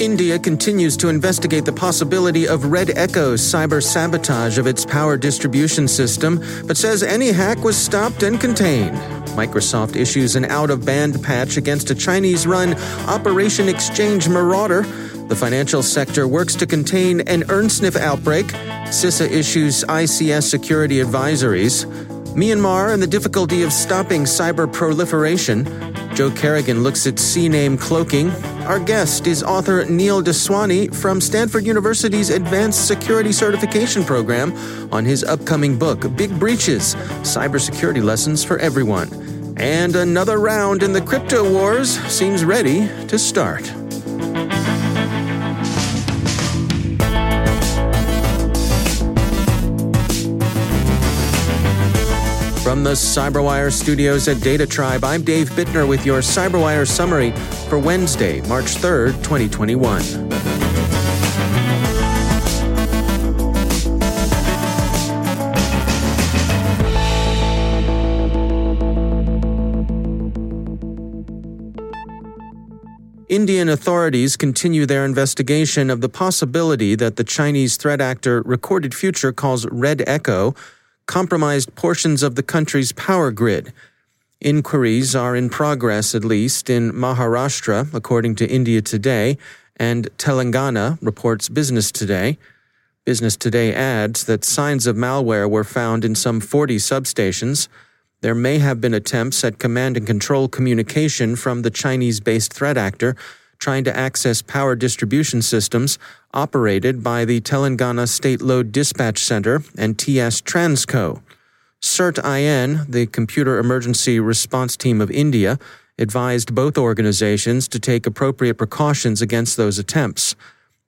India continues to investigate the possibility of Red Echo's cyber sabotage of its power distribution system, but says any hack was stopped and contained. Microsoft issues an out of band patch against a Chinese run Operation Exchange Marauder. The financial sector works to contain an Ursnif outbreak. CISA issues ICS security advisories. Myanmar and the difficulty of stopping cyber proliferation. Joe Carrigan looks at CNAME cloaking. Our guest is author Neil Daswani from Stanford University's Advanced Security Certification Program on his upcoming book, Big Breaches Cybersecurity Lessons for Everyone. And another round in the crypto wars seems ready to start. From the CyberWire studios at Data Tribe, I'm Dave Bittner with your CyberWire summary for Wednesday, March 3rd, 2021. Indian authorities continue their investigation of the possibility that the Chinese threat actor Recorded Future calls Red Echo compromised portions of the country's power grid. Inquiries are in progress, at least, in Maharashtra, according to India Today, and Telangana, reports Business Today. Business Today adds that signs of malware were found in some 40 substations. There may have been attempts at command and control communication from the Chinese based threat actor trying to access power distribution systems operated by the Telangana State Load Dispatch Center and TS Transco. CERT-IN, the Computer Emergency Response Team of India, advised both organizations to take appropriate precautions against those attempts.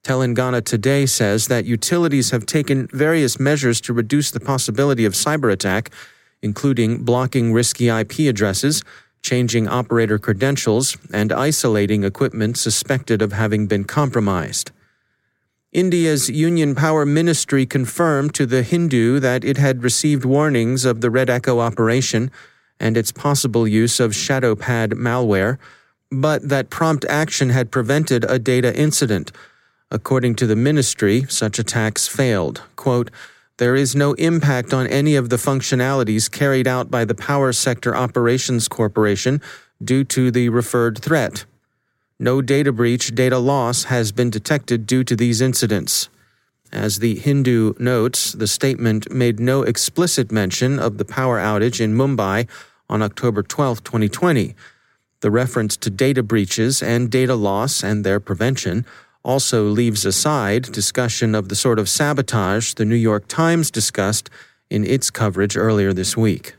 Telangana Today says that utilities have taken various measures to reduce the possibility of cyber attack, including blocking risky IP addresses, changing operator credentials, and isolating equipment suspected of having been compromised. India's Union Power Ministry confirmed to The Hindu that it had received warnings of the Red Echo operation and its possible use of ShadowPad malware, but that prompt action had prevented a data incident. According to the ministry, such attacks failed. Quote, there is no impact on any of the functionalities carried out by the Power Sector Operations Corporation due to the referred threat. No data breach, data loss has been detected due to these incidents. As the Hindu notes, the statement made no explicit mention of the power outage in Mumbai on October 12, 2020. The reference to data breaches and data loss and their prevention also leaves aside discussion of the sort of sabotage the New York Times discussed in its coverage earlier this week.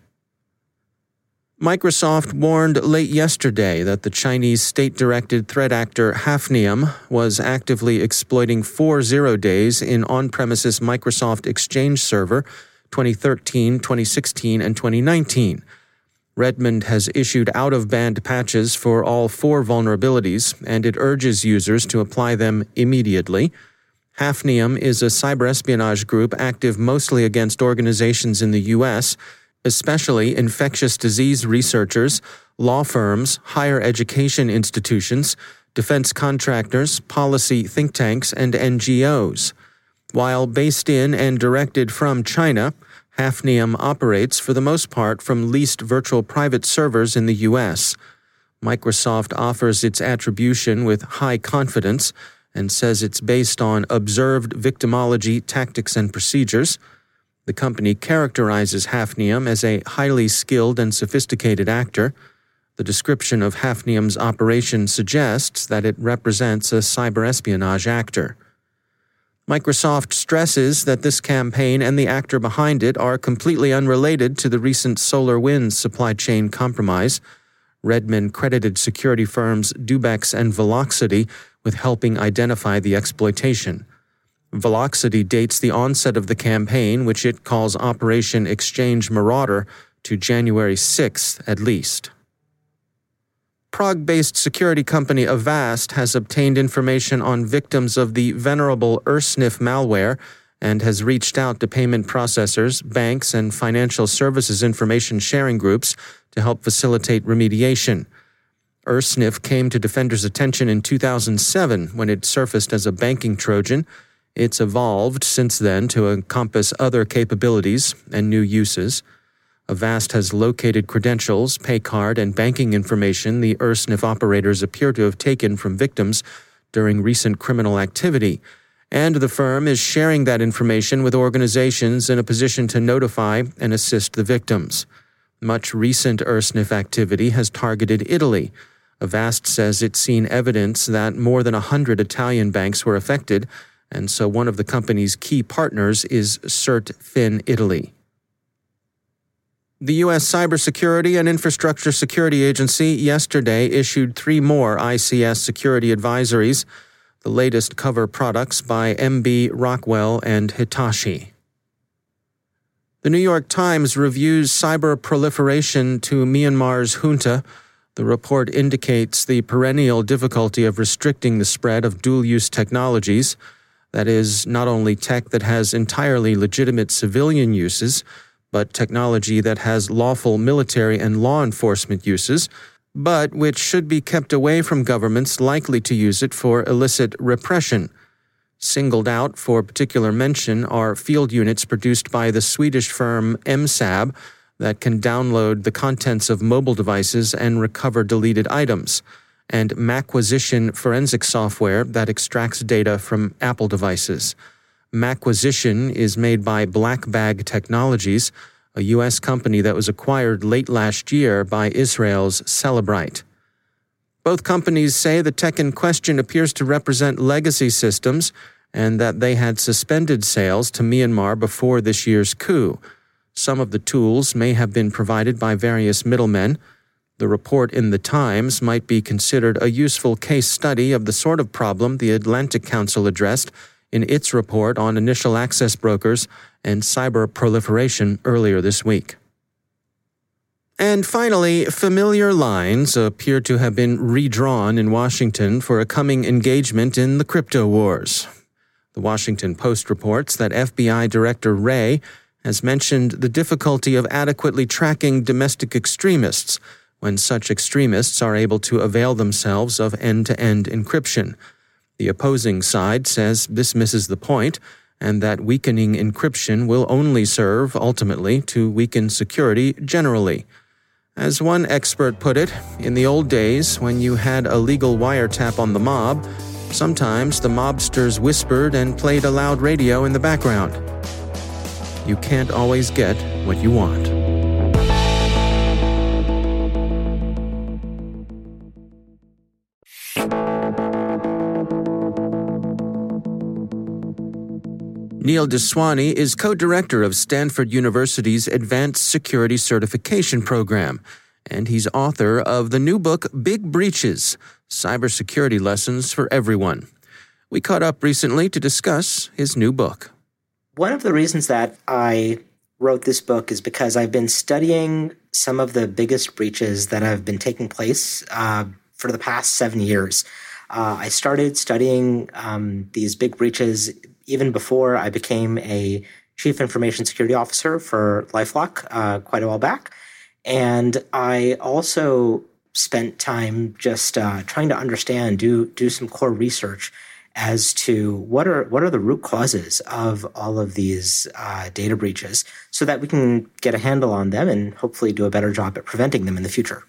Microsoft warned late yesterday that the Chinese state directed threat actor Hafnium was actively exploiting four zero days in on premises Microsoft Exchange Server 2013, 2016, and 2019 Redmond has issued out of band patches for all four vulnerabilities, and it urges users to apply them immediately. Hafnium is a cyber espionage group active mostly against organizations in the U.S., especially infectious disease researchers, law firms, higher education institutions, defense contractors, policy think tanks, and NGOs. While based in and directed from China, Hafnium operates for the most part from leased virtual private servers in the US. Microsoft offers its attribution with high confidence and says it's based on observed victimology tactics and procedures. The company characterizes Hafnium as a highly skilled and sophisticated actor. The description of Hafnium's operation suggests that it represents a cyber espionage actor. Microsoft stresses that this campaign and the actor behind it are completely unrelated to the recent SolarWinds supply chain compromise. Redmond credited security firms Dubex and Volexity with helping identify the exploitation. Volexity dates the onset of the campaign, which it calls Operation Exchange Marauder, to January 6th at least. Prague based security company Avast has obtained information on victims of the venerable Ursnif malware and has reached out to payment processors, banks, and financial services information sharing groups to help facilitate remediation. Ursnif came to defenders' attention in 2007 when it surfaced as a banking Trojan. It's evolved since then to encompass other capabilities and new uses. Avast has located credentials, pay card, and banking information the Ursnif operators appear to have taken from victims during recent criminal activity, and the firm is sharing that information with organizations in a position to notify and assist the victims. Much recent Ursnif activity has targeted Italy. Avast says it's seen evidence that more than a hundred Italian banks were affected and so one of the company's key partners is CertFin Italy. The U.S. Cybersecurity and Infrastructure Security Agency yesterday issued three more ICS security advisories. The latest cover products by MB Rockwell and Hitachi. The New York Times reviews cyber proliferation to Myanmar's junta. The report indicates the perennial difficulty of restricting the spread of dual use technologies. That is, not only tech that has entirely legitimate civilian uses, but technology that has lawful military and law enforcement uses, but which should be kept away from governments likely to use it for illicit repression. Singled out for particular mention are field units produced by the Swedish firm MSAB that can download the contents of mobile devices and recover deleted items and Macquisition forensic software that extracts data from Apple devices. Macquisition is made by Black Bag Technologies, a U.S. company that was acquired late last year by Israel's Cellebrite. Both companies say the tech in question appears to represent legacy systems and that they had suspended sales to Myanmar before this year's coup. Some of the tools may have been provided by various middlemen. The report in The Times might be considered a useful case study of the sort of problem the Atlantic Council addressed in its report on initial access brokers and cyber proliferation earlier this week. And finally, familiar lines appear to have been redrawn in Washington for a coming engagement in the crypto wars. The Washington Post reports that FBI Director Wray has mentioned the difficulty of adequately tracking domestic extremists when such extremists are able to avail themselves of end to end encryption. The opposing side says this misses the point, and that weakening encryption will only serve, ultimately, to weaken security generally. As one expert put it, in the old days, when you had a legal wiretap on the mob, sometimes the mobsters whispered and played a loud radio in the background. You can't always get what you want. Neil Daswani is co director of Stanford University's Advanced Security Certification Program, and he's author of the new book, Big Breaches Cybersecurity Lessons for Everyone. We caught up recently to discuss his new book. One of the reasons that I wrote this book is because I've been studying some of the biggest breaches that have been taking place uh, for the past seven years. Uh, I started studying um, these big breaches even before I became a chief information security officer for Lifelock uh, quite a while back. And I also spent time just uh, trying to understand, do do some core research as to what are what are the root causes of all of these uh, data breaches, so that we can get a handle on them and hopefully do a better job at preventing them in the future.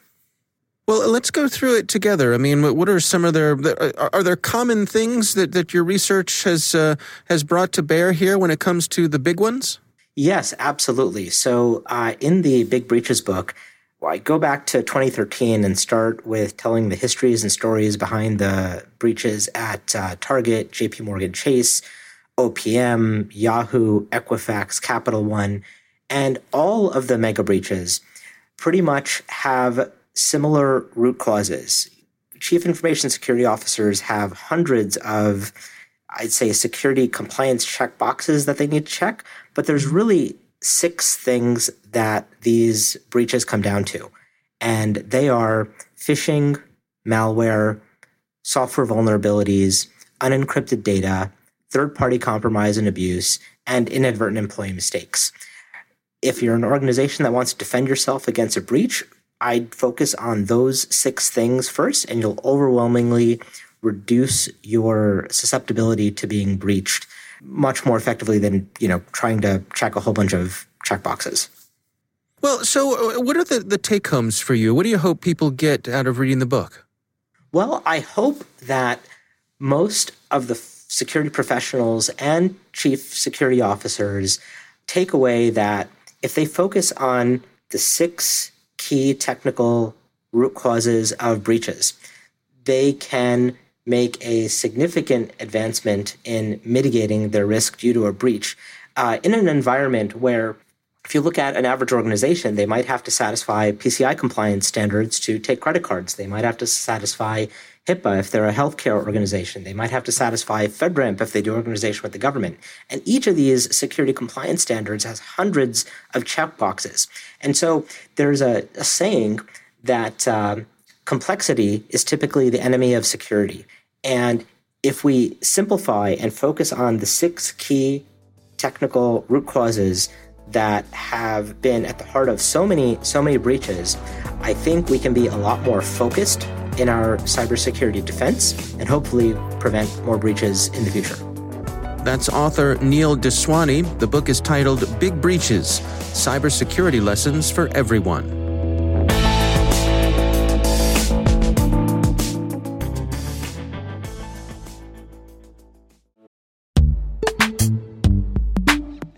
Well, let's go through it together. I mean, what are some of their are there common things that, that your research has uh, has brought to bear here when it comes to the big ones? Yes, absolutely. So, uh, in the Big Breaches book, I go back to 2013 and start with telling the histories and stories behind the breaches at uh, Target, JP Morgan Chase, OPM, Yahoo, Equifax, Capital One, and all of the mega breaches pretty much have similar root causes. Chief information security officers have hundreds of, I'd say, security compliance check boxes that they need to check, but there's really six things that these breaches come down to. And they are phishing, malware, software vulnerabilities, unencrypted data, third party compromise and abuse, and inadvertent employee mistakes. If you're an organization that wants to defend yourself against a breach, I'd focus on those six things first, and you'll overwhelmingly reduce your susceptibility to being breached much more effectively than you know trying to check a whole bunch of checkboxes. Well, so uh, what are the, the take homes for you? What do you hope people get out of reading the book? Well, I hope that most of the security professionals and chief security officers take away that if they focus on the six key technical root causes of breaches, they can make a significant advancement in mitigating their risk due to a breach uh, in an environment where if you look at an average organization, they might have to satisfy PCI compliance standards to take credit cards. They might have to satisfy HIPAA if they're a healthcare organization. They might have to satisfy FedRAMP if they do organization with the government. And each of these security compliance standards has hundreds of checkboxes. And so there's a, a saying that uh, complexity is typically the enemy of security. And if we simplify and focus on the six key technical root causes that have been at the heart of so many so many breaches, I think we can be a lot more focused in our cybersecurity defense and hopefully prevent more breaches in the future. That's author Neil Daswani. The book is titled Big Breaches Cybersecurity Lessons for Everyone.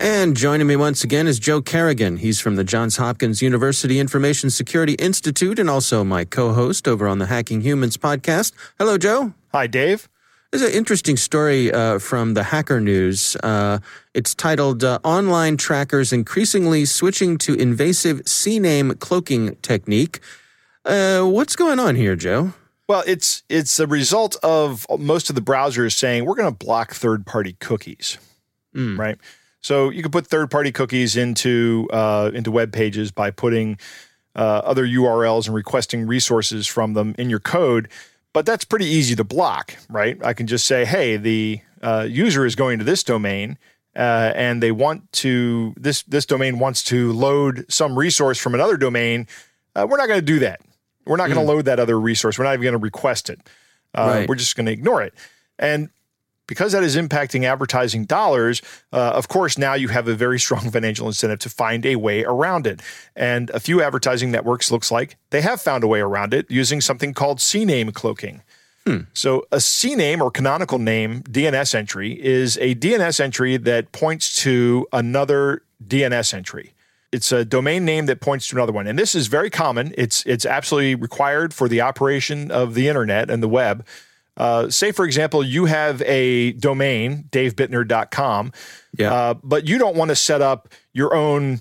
And joining me once again is Joe Carrigan. He's from the Johns Hopkins University Information Security Institute and also my co host over on the Hacking Humans podcast. Hello, Joe. Hi, Dave. There's an interesting story uh, from the Hacker News. Uh, it's titled uh, Online Trackers Increasingly Switching to Invasive CNAME Cloaking Technique. Uh, what's going on here, Joe? Well, it's it's a result of most of the browsers saying we're going to block third party cookies, mm. right? So you can put third-party cookies into uh, into web pages by putting uh, other URLs and requesting resources from them in your code. But that's pretty easy to block, right? I can just say, "Hey, the uh, user is going to this domain, uh, and they want to this this domain wants to load some resource from another domain." Uh, we're not going to do that. We're not mm. going to load that other resource. We're not even going to request it. Uh, right. We're just going to ignore it. And because that is impacting advertising dollars, uh, of course, now you have a very strong financial incentive to find a way around it. And a few advertising networks looks like they have found a way around it using something called CNAME cloaking. Hmm. So, a CNAME or canonical name DNS entry is a DNS entry that points to another DNS entry. It's a domain name that points to another one. And this is very common. It's it's absolutely required for the operation of the internet and the web. Uh, say, for example, you have a domain, davebittner.com, yeah. Uh, but you don't want to set up your own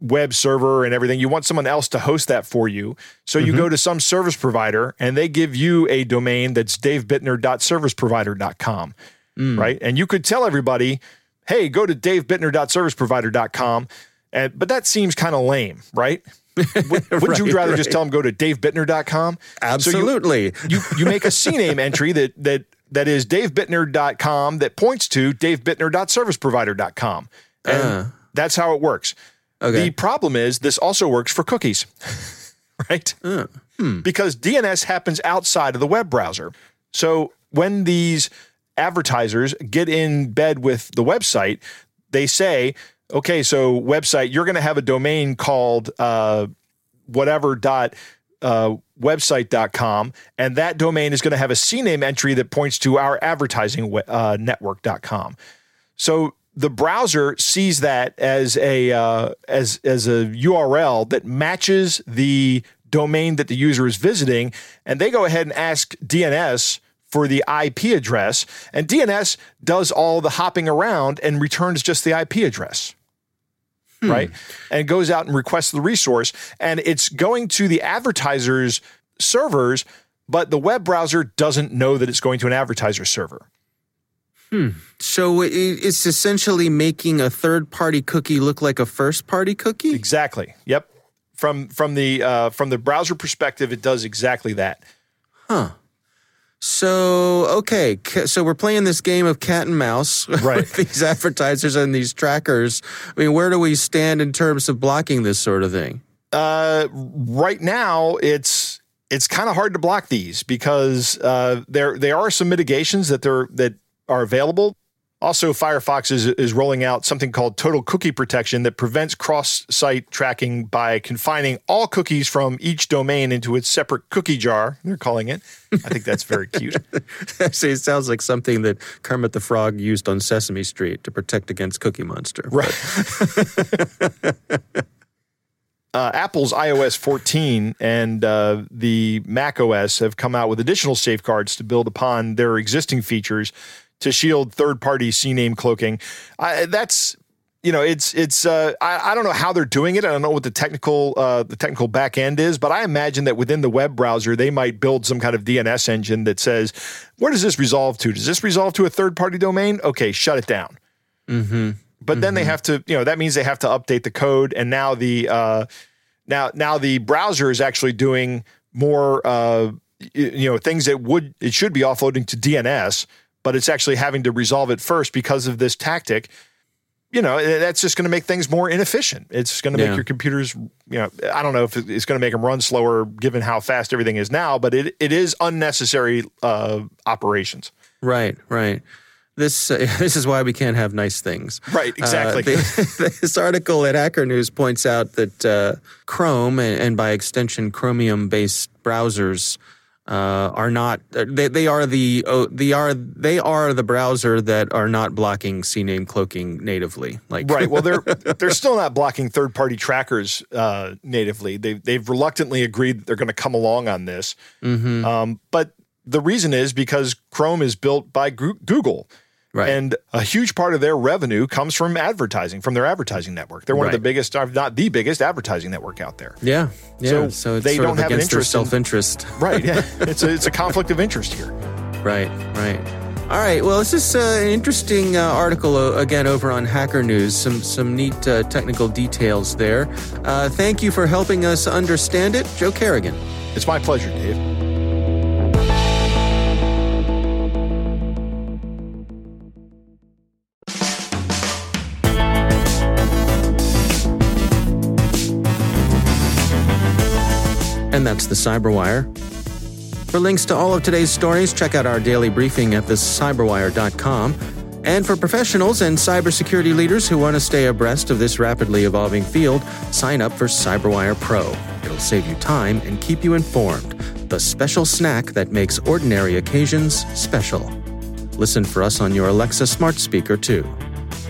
web server and everything. You want someone else to host that for you. So you mm-hmm. go to some service provider and they give you a domain that's davebittner.serviceprovider.com, mm. right? And you could tell everybody, hey, go to davebittner.serviceprovider.com. And, but that seems kind of lame, right? Would, not right, you rather right. just tell them go to davebittner.com? Absolutely. So you, you, you make a CNAME entry that that that is davebittner.com that points to davebittner.serviceprovider.com. And uh, that's how it works. Okay. The problem is this also works for cookies, right? Uh, hmm. Because DNS happens outside of the web browser. So when these advertisers get in bed with the website, they say, okay, so website, you're going to have a domain called uh, whatever dot uh, website.com, and that domain is going to have a CNAME entry that points to our advertising uh, network.com. So the browser sees that as a uh, as as a URL that matches the domain that the user is visiting, and they go ahead and ask DNS for the IP address, and DNS does all the hopping around and returns just the IP address hmm. right? And goes out and requests the resource, and it's going to the advertiser's servers, but the web browser doesn't know that it's going to an advertiser server. Hmm. So it's essentially making a third-party cookie look like a first-party cookie. Exactly. Yep. From from the uh, from the browser perspective, it does exactly that. Huh. So okay, so we're playing this game of cat and mouse right. with these advertisers and these trackers. I mean, where do we stand in terms of blocking this sort of thing? Uh, right now, it's it's kind of hard to block these because uh, there there are some mitigations that there that are available. Also, Firefox is, is rolling out something called total cookie protection that prevents cross site tracking by confining all cookies from each domain into its separate cookie jar, they're calling it. I think that's very cute. Actually, it sounds like something that Kermit the Frog used on Sesame Street to protect against Cookie Monster. Right. uh, Apple's iOS 14 and uh, the Mac OS have come out with additional safeguards to build upon their existing features to shield third party CNAME cloaking. I, that's you know it's it's uh, I, I don't know how they're doing it. I don't know what the technical uh, the technical back end is, but I imagine that within the web browser they might build some kind of DNS engine that says where does this resolve to? Does this resolve to a third party domain? Okay, shut it down. Mm-hmm. But mm-hmm. then they mm-hmm. have to you know that means they have to update the code, and now the uh, now now the browser is actually doing more uh, you know things that would it should be offloading to DNS but it's actually having to resolve it first because of this tactic you know that's just going to make things more inefficient it's going to make your computers you know i don't know if it's going to make them run slower given how fast everything is now but it, it is unnecessary uh, operations right right this uh, this is why we can't have nice things. Right, exactly. Uh, the, this article at Hacker News points out that uh, Chrome and, and, by extension Chromium-based browsers uh, are not they, they are the oh, they are they are the browser that are not blocking CNAME cloaking natively. Like right, well they're they're still not blocking third party trackers uh, natively. They they've reluctantly agreed that they're going to come along on this. Mm-hmm. Um, but the reason is because Chrome is built by Google. Right. And a huge part of their revenue comes from advertising, from their advertising network. They're one right. of the biggest, if not the biggest advertising network out there. Yeah. Yeah. So, so they don't have an interest. Self interest. Right. Yeah. it's, a, it's a conflict of interest here. Right. Right. All right. Well, this is uh, an interesting uh, article uh, again over on Hacker News. Some some neat uh, technical details there. Uh, thank you for helping us understand it, Joe Carrigan. It's my pleasure, Dave. And that's the Cyberwire. For links to all of today's stories, check out our daily briefing at thecyberwire.com. And for professionals and cybersecurity leaders who want to stay abreast of this rapidly evolving field, sign up for CyberWire Pro. It'll save you time and keep you informed. The special snack that makes ordinary occasions special. Listen for us on your Alexa smart speaker, too.